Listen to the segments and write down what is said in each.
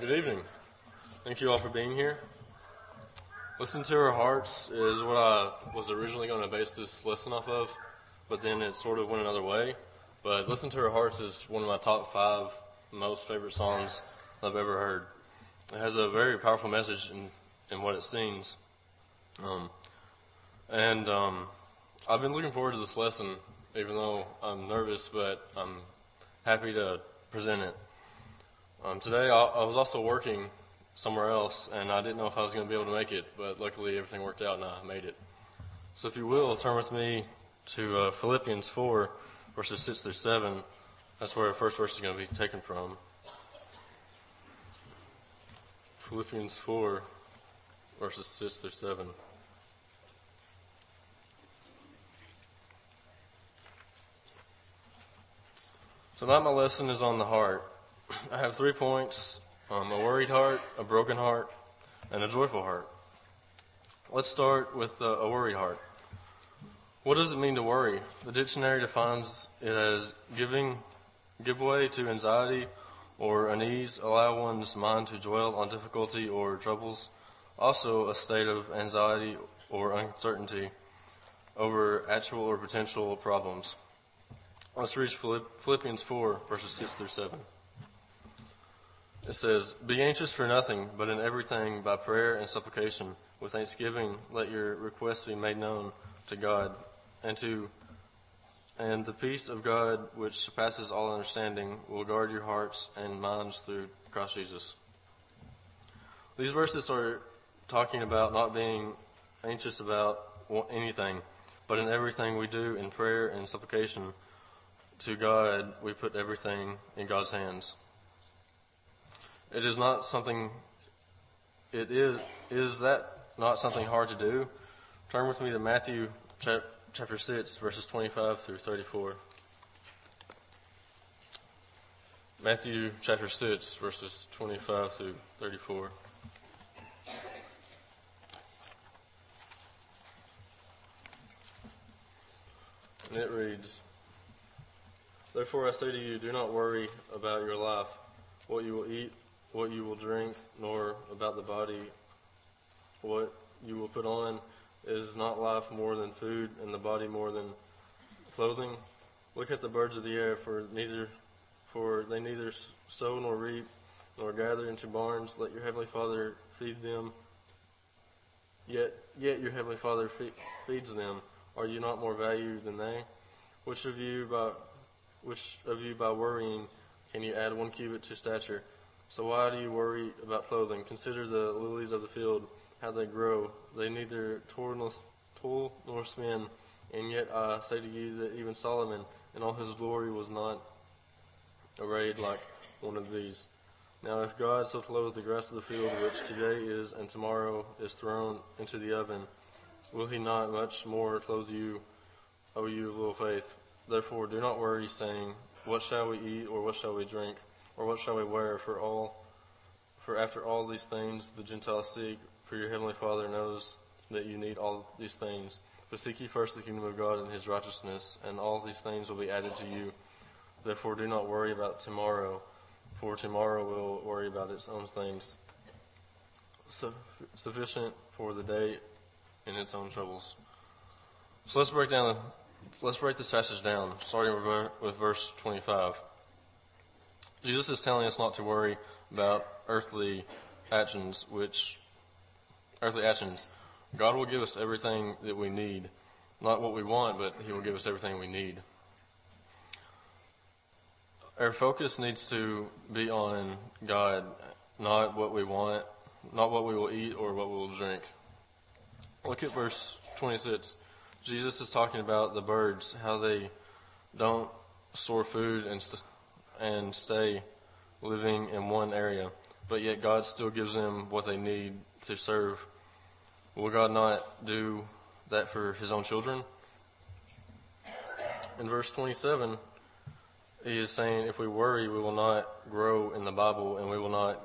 Good evening. Thank you all for being here. Listen to Our Hearts is what I was originally going to base this lesson off of, but then it sort of went another way. But Listen to Our Hearts is one of my top five most favorite songs I've ever heard. It has a very powerful message in, in what it seems. Um, and um, I've been looking forward to this lesson, even though I'm nervous, but I'm happy to present it. Um, today I, I, was also working somewhere else, and I didn't know if I was going to be able to make it, but luckily everything worked out and I made it. So if you will, turn with me to uh, Philippians 4, verses 6 through 7. That's where the first verse is going to be taken from. Philippians 4, verses 6 through 7. So now my lesson is on the heart. I have three points um, a worried heart, a broken heart, and a joyful heart. Let's start with uh, a worried heart. What does it mean to worry? The dictionary defines it as giving, give way to anxiety or unease, allow one's mind to dwell on difficulty or troubles, also a state of anxiety or uncertainty over actual or potential problems. Let's read Philippians 4, verses 6 through 7. It says, Be anxious for nothing, but in everything by prayer and supplication, with thanksgiving, let your requests be made known to God, and to and the peace of God, which surpasses all understanding, will guard your hearts and minds through Christ Jesus. These verses are talking about not being anxious about anything, but in everything we do in prayer and supplication to God, we put everything in God's hands. It is not something, it is, is that not something hard to do? Turn with me to Matthew chapter 6, verses 25 through 34. Matthew chapter 6, verses 25 through 34. And it reads, Therefore I say to you, do not worry about your life, what you will eat what you will drink, nor about the body what you will put on. Is not life more than food, and the body more than clothing? Look at the birds of the air, for neither for they neither sow nor reap nor gather into barns. Let your heavenly Father feed them. Yet, yet your heavenly Father feeds them. Are you not more valued than they? Which of you by which of you by worrying can you add one cubit to stature? So why do you worry about clothing? Consider the lilies of the field, how they grow. They neither toil nor spin. And yet I say to you that even Solomon in all his glory was not arrayed like one of these. Now if God so clothes the grass of the field, which today is and tomorrow is thrown into the oven, will he not much more clothe you, O you of little faith? Therefore do not worry, saying, What shall we eat, or what shall we drink? Or what shall we wear? For all, for after all these things the Gentiles seek, for your heavenly Father knows that you need all these things. But seek ye first the kingdom of God and his righteousness, and all these things will be added to you. Therefore do not worry about tomorrow, for tomorrow will worry about its own things. Sufficient for the day in its own troubles. So let's break down, let's break this passage down, starting with verse 25. Jesus is telling us not to worry about earthly actions, which earthly actions. God will give us everything that we need. Not what we want, but He will give us everything we need. Our focus needs to be on God, not what we want, not what we will eat or what we will drink. Look at verse 26. Jesus is talking about the birds, how they don't store food and st- and stay living in one area, but yet God still gives them what they need to serve. Will God not do that for his own children? In verse 27, he is saying if we worry, we will not grow in the Bible and we will not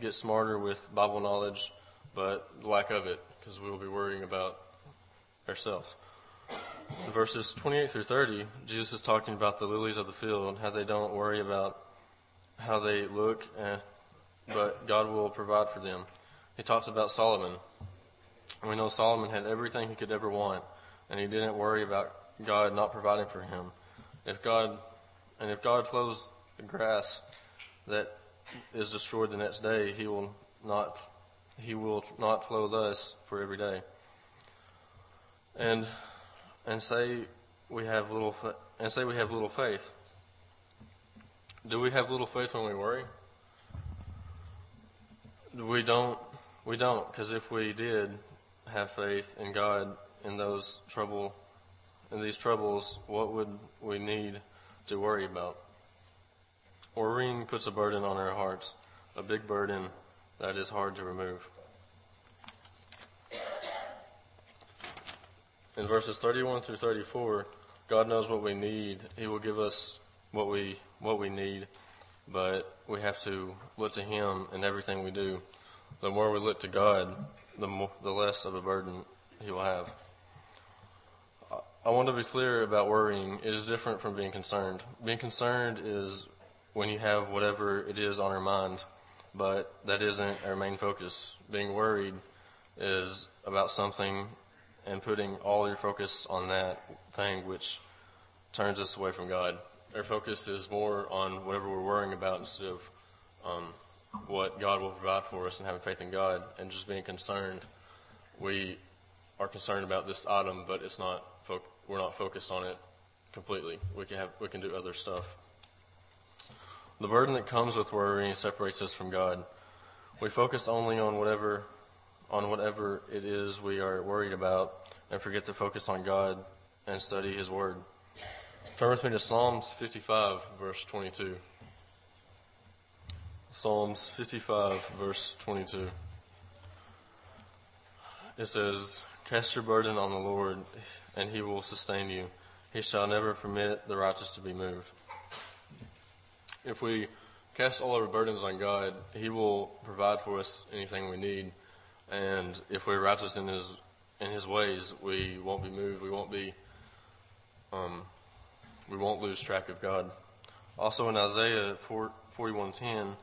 get smarter with Bible knowledge, but lack of it, because we will be worrying about ourselves. In verses 28 through 30, Jesus is talking about the lilies of the field, how they don't worry about how they look and but God will provide for them. He talks about Solomon. We know Solomon had everything he could ever want, and he didn't worry about God not providing for him. If God, and if God clothes the grass that is destroyed the next day, he will not, he will not clothe us for every day. And, and say we have little, and say we have little faith. Do we have little faith when we worry? We don't. We don't, because if we did have faith in God in those trouble, in these troubles, what would we need to worry about? Worrying puts a burden on our hearts, a big burden that is hard to remove. In verses 31 through 34, God knows what we need. He will give us what we what we need, but we have to look to Him in everything we do. The more we look to God, the more, the less of a burden He will have. I want to be clear about worrying. It is different from being concerned. Being concerned is when you have whatever it is on your mind, but that isn't our main focus. Being worried is about something and putting all your focus on that thing which turns us away from God. Our focus is more on whatever we're worrying about instead of um, what God will provide for us and having faith in God and just being concerned. We are concerned about this item, but it's not. Fo- we're not focused on it completely. We can have. We can do other stuff. The burden that comes with worrying separates us from God. We focus only on whatever, on whatever it is we are worried about, and forget to focus on God and study His Word. Turn with me to Psalms 55, verse 22. Psalms 55, verse 22. It says, Cast your burden on the Lord, and he will sustain you. He shall never permit the righteous to be moved. If we cast all our burdens on God, he will provide for us anything we need. And if we're righteous in his in his ways, we won't be moved. We won't be um, we won't lose track of God. Also in Isaiah 4, 41:10,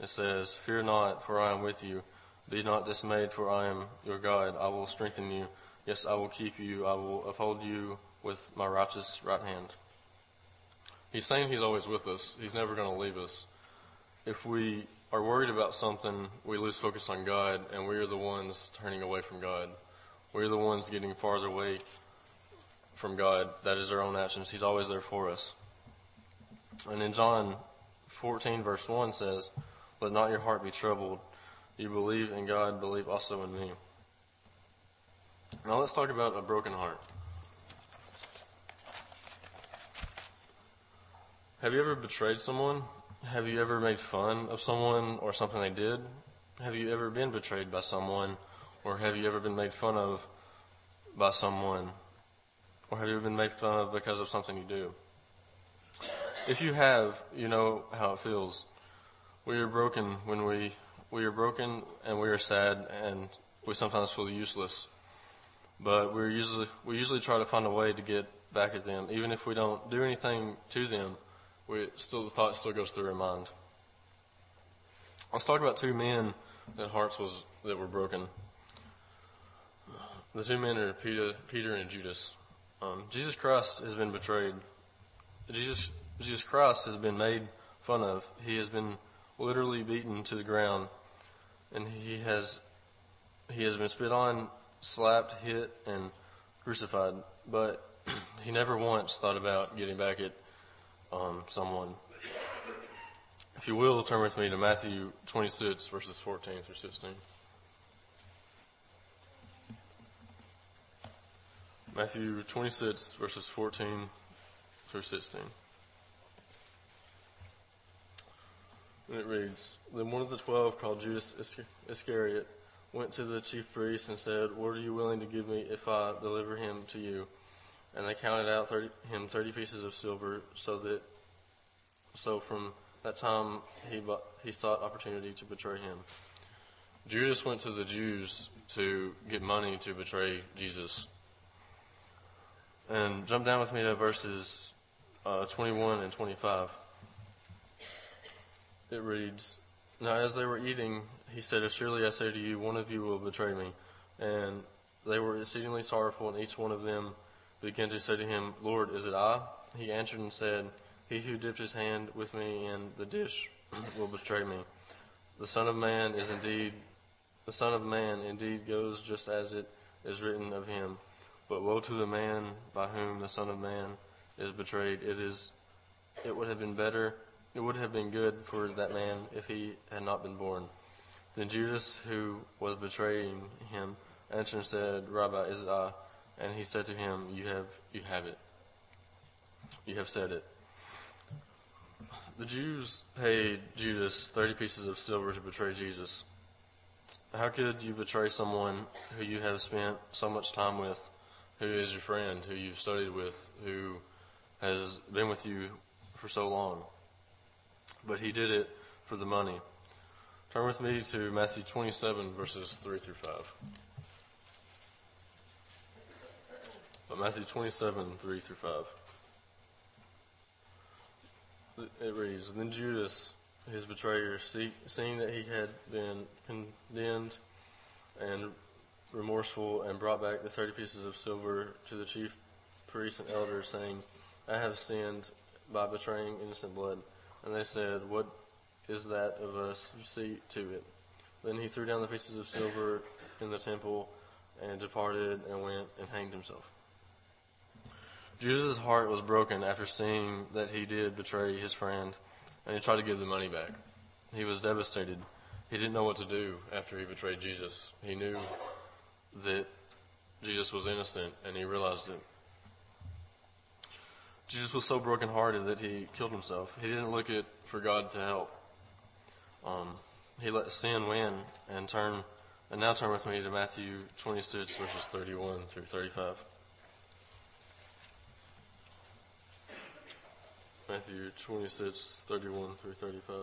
it says, Fear not, for I am with you. Be not dismayed, for I am your God. I will strengthen you. Yes, I will keep you. I will uphold you with my righteous right hand. He's saying he's always with us. He's never going to leave us. If we are worried about something, we lose focus on God, and we are the ones turning away from God. We're the ones getting farther away from God. That is our own actions. He's always there for us. And in John 14, verse 1 says, Let not your heart be troubled. You believe in God, believe also in me. Now let's talk about a broken heart. Have you ever betrayed someone? Have you ever made fun of someone or something they did? Have you ever been betrayed by someone? Or have you ever been made fun of by someone? Or have you ever been made fun of because of something you do? If you have, you know how it feels. We are broken when we we are broken and we are sad and we sometimes feel useless. But we usually we usually try to find a way to get back at them, even if we don't do anything to them. We still the thought still goes through our mind. Let's talk about two men that hearts was that were broken. The two men are Peter, Peter and Judas. Um, Jesus Christ has been betrayed. Jesus Jesus Christ has been made fun of. He has been literally beaten to the ground, and he has he has been spit on, slapped, hit, and crucified. But he never once thought about getting back at um, someone. If you will, turn with me to Matthew 26, verses 14 through 16. Matthew 26, verses 14 through 16. And it reads Then one of the twelve, called Judas Iscariot, went to the chief priests and said, What are you willing to give me if I deliver him to you? And they counted out 30, him thirty pieces of silver, so that so from that time he bought, he sought opportunity to betray him. Judas went to the Jews to get money to betray Jesus. And jump down with me to verses uh, 21 and 25. It reads, Now, as they were eating, he said, Surely I say to you, one of you will betray me. And they were exceedingly sorrowful, and each one of them began to say to him, Lord, is it I? He answered and said, He who dipped his hand with me in the dish will betray me. The Son of Man is indeed, the Son of Man indeed goes just as it is written of him. But woe to the man by whom the Son of Man is betrayed. It is, it would have been better, it would have been good for that man if he had not been born. Then Judas, who was betraying him, answered and said, Rabbi, is it I? And he said to him, You have, you have it. You have said it. The Jews paid Judas 30 pieces of silver to betray Jesus. How could you betray someone who you have spent so much time with, who is your friend, who you've studied with, who has been with you for so long? But he did it for the money. Turn with me to Matthew 27, verses 3 through 5. But Matthew 27, 3 through 5. It reads, Then Judas, his betrayer, see, seeing that he had been condemned and remorseful, and brought back the thirty pieces of silver to the chief priests and elders, saying, I have sinned by betraying innocent blood. And they said, What is that of us? See to it. Then he threw down the pieces of silver in the temple and departed and went and hanged himself. Judas' heart was broken after seeing that he did betray his friend, and he tried to give the money back. He was devastated. He didn't know what to do after he betrayed Jesus. He knew that Jesus was innocent, and he realized it. Jesus was so brokenhearted that he killed himself. He didn't look at for God to help. Um, he let sin win and turn. And now turn with me to Matthew 26 verses 31 through 35. Matthew 26, 31 through 35.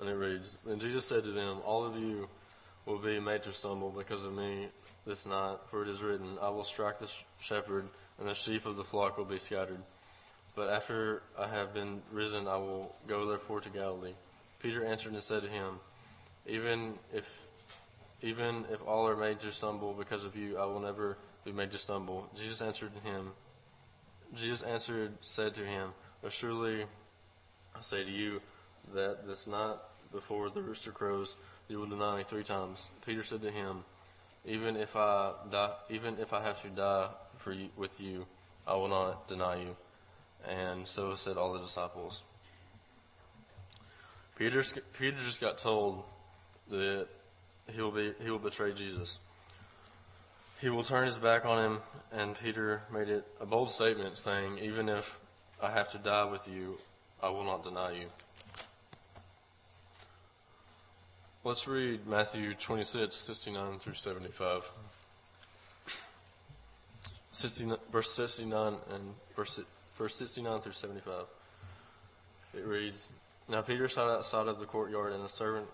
And it reads, Then Jesus said to them, All of you will be made to stumble because of me this night, for it is written, I will strike the shepherd, and the sheep of the flock will be scattered. But after I have been risen, I will go therefore to Galilee. Peter answered and said to him, Even if even if all are made to stumble because of you, I will never be made to stumble. Jesus answered him, Jesus answered, said to him, Surely I say to you that this night before the rooster crows, you will deny me three times. Peter said to him, Even if I die, even if I have to die for you, with you, I will not deny you. And so said all the disciples. Peter, Peter just got told that he will be he will betray Jesus. He will turn his back on him, and Peter made it a bold statement saying, Even if I have to die with you, I will not deny you. Let's read Matthew 26, 69 through 75. 69, verse 69 and verse, verse 69 through 75. It reads, Now Peter sat outside of the courtyard, and a servant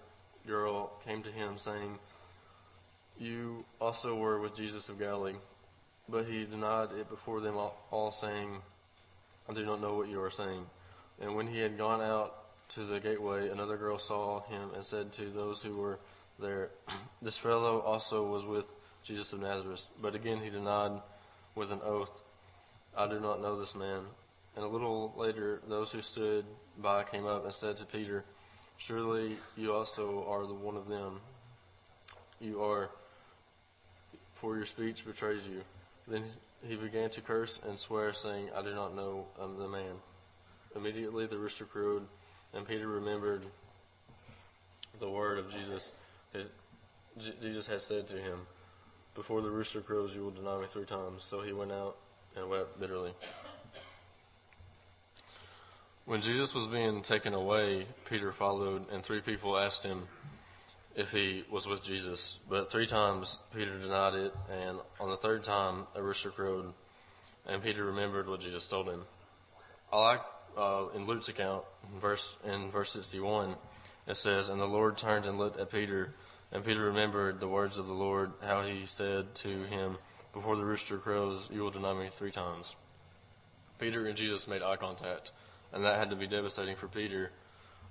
girl came to him, saying, You also were with Jesus of Galilee. But he denied it before them all, saying, I do not know what you are saying. And when he had gone out to the gateway, another girl saw him and said to those who were there, This fellow also was with Jesus of Nazareth. But again he denied with an oath, I do not know this man. And a little later, those who stood by came up and said to Peter, Surely you also are the one of them. You are, for your speech betrays you. Then he began to curse and swear, saying, I do not know the man. Immediately the rooster crowed, and Peter remembered the word of Jesus. Jesus had said to him, Before the rooster crows, you will deny me three times. So he went out and wept bitterly. When Jesus was being taken away, Peter followed, and three people asked him if he was with Jesus. But three times Peter denied it, and on the third time, a rooster crowed, and Peter remembered what Jesus told him. I like uh, in Luke's account, in verse in verse sixty-one, it says, "And the Lord turned and looked at Peter, and Peter remembered the words of the Lord, how he said to him, Before the rooster crows, you will deny me three times." Peter and Jesus made eye contact and that had to be devastating for Peter,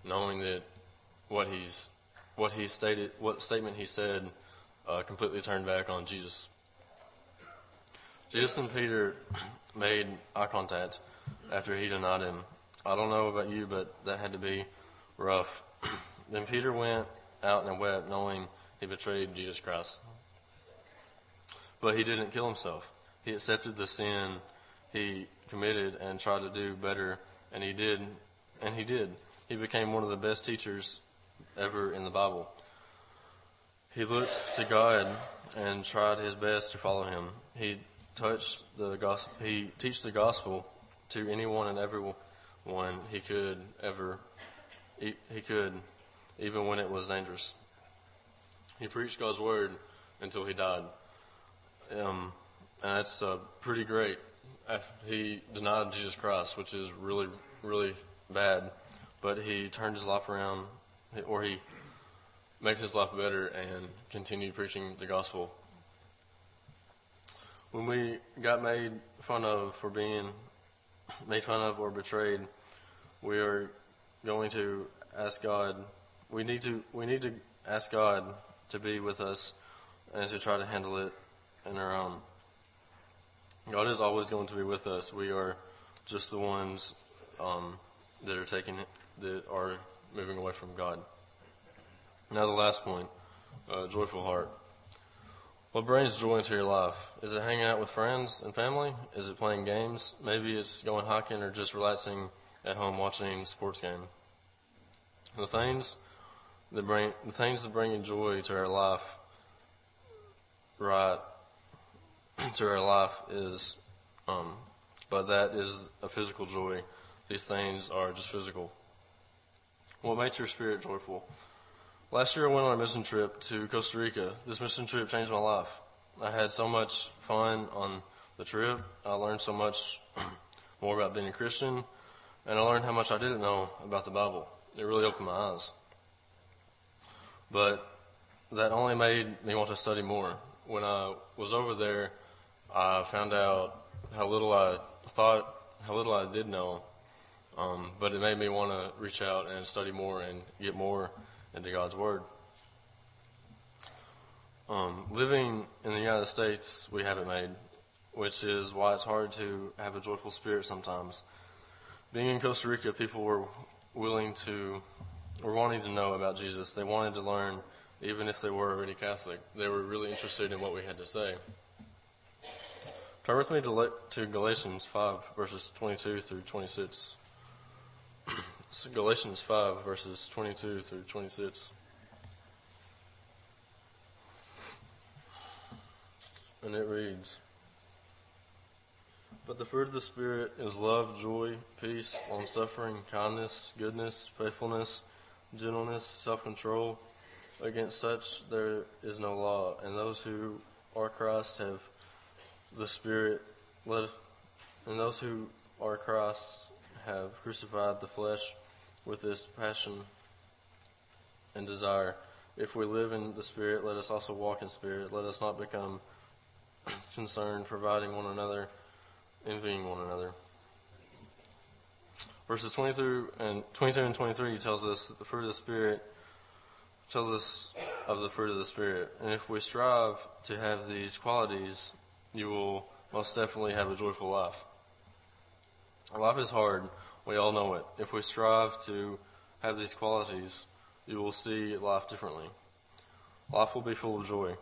knowing that what he's what he stated, what statement he said, uh, completely turned back on Jesus. Jesus and Peter made eye contact after he denied him. I don't know about you, but that had to be rough. then Peter went out and wept, knowing he betrayed Jesus Christ. But he didn't kill himself. He accepted the sin he committed and tried to do better, and he did, and he did. He became one of the best teachers ever in the Bible. He looked to God and tried his best to follow him. He touched the gospel, he teach the gospel to anyone and everyone he could ever, he, could, even when it was dangerous. He preached God's word until he died. Um, and that's uh, pretty great. He denied Jesus Christ, which is really, really bad. But he turned his life around, or he made his life better and continued preaching the gospel. When we got made fun of for being made fun of or betrayed, we are going to ask God. We need to we need to ask God to be with us and to try to handle it in our own. God is always going to be with us. We are just the ones um, that are taking it, that are moving away from God. Now the last point, uh, joyful heart. What brings joy into your life? Is it hanging out with friends and family? Is it playing games? Maybe it's going hiking or just relaxing at home watching a sports game. The things that bring the things that bring joy to our life, right, to our life is, um, but that is a physical joy. These things are just physical. What makes your spirit joyful? Last year I went on a mission trip to Costa Rica. This mission trip changed my life. I had so much fun on the trip. I learned so much more about being a Christian, and I learned how much I didn't know about the Bible. It really opened my eyes. But that only made me want to study more. When I was over there, I found out how little I thought, how little I did know. Um, but it made me want to reach out and study more and get more into God's Word. Um, living in the United States, we have it made, which is why it's hard to have a joyful spirit sometimes. Being in Costa Rica, people were willing to, were wanting to know about Jesus. They wanted to learn, even if they were already Catholic. They were really interested in what we had to say. Turn with me to, to Galatians 5, verses 22 through 26. It's Galatians 5, verses 22 through 26. And it reads But the fruit of the Spirit is love, joy, peace, long suffering, kindness, goodness, faithfulness, gentleness, self control. Against such there is no law, and those who are Christ have the Spirit, let, and those who are Christ have crucified the flesh with this passion and desire. If we live in the Spirit, let us also walk in Spirit. Let us not become concerned, providing one another, envying one another. Verses 20 through and 22 and 23 tells us that the fruit of the Spirit tells us of the fruit of the Spirit. And if we strive to have these qualities, you will most definitely have a joyful life. Life is hard, we all know it. If we strive to have these qualities, you will see life differently. Life will be full of joy.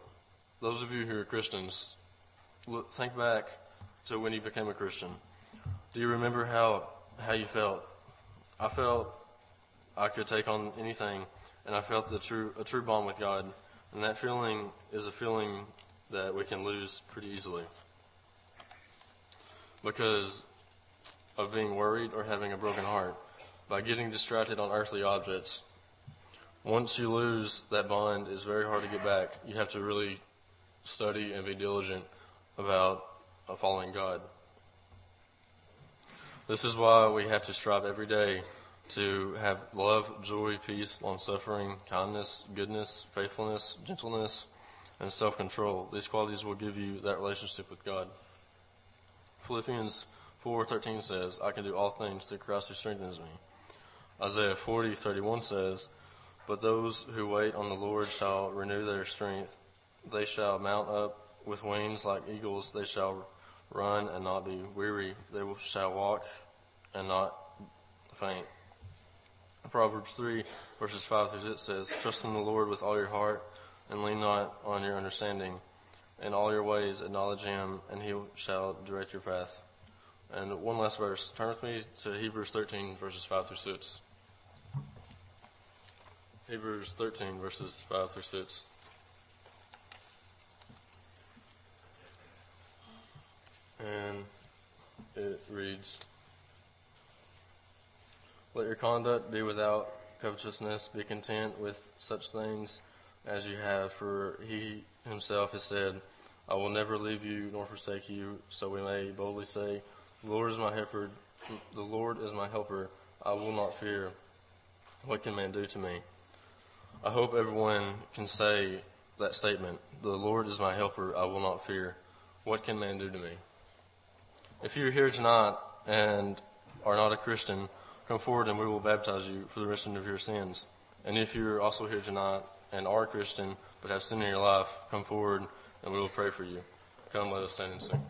Those of you who are Christians, look, think back to when you became a Christian. Do you remember how, how you felt? I felt I could take on anything, and I felt the true, a true bond with God. And that feeling is a feeling that we can lose pretty easily. Because of being worried or having a broken heart by getting distracted on earthly objects. Once you lose that bond, it's very hard to get back. You have to really study and be diligent about uh, following God. This is why we have to strive every day to have love, joy, peace, long suffering, kindness, goodness, faithfulness, gentleness, and self control. These qualities will give you that relationship with God. Philippians 4:13 says, "I can do all things through Christ who strengthens me." Isaiah 40:31 says, "But those who wait on the Lord shall renew their strength; they shall mount up with wings like eagles; they shall run and not be weary; they shall walk and not faint." Proverbs 3 verses 5 through 6 says, "Trust in the Lord with all your heart, and lean not on your understanding." In all your ways acknowledge him, and he shall direct your path. And one last verse. Turn with me to Hebrews 13, verses 5 through 6. Hebrews 13, verses 5 through 6. And it reads Let your conduct be without covetousness, be content with such things as you have, for he himself has said, I will never leave you nor forsake you, so we may boldly say, The Lord is my helper, the Lord is my helper, I will not fear. What can man do to me? I hope everyone can say that statement, The Lord is my helper, I will not fear. What can man do to me? If you're here tonight and are not a Christian, come forward and we will baptize you for the remission of your sins. And if you're also here tonight and are a Christian but have sin in your life, come forward and we will pray for you. Come, let us stand and sing.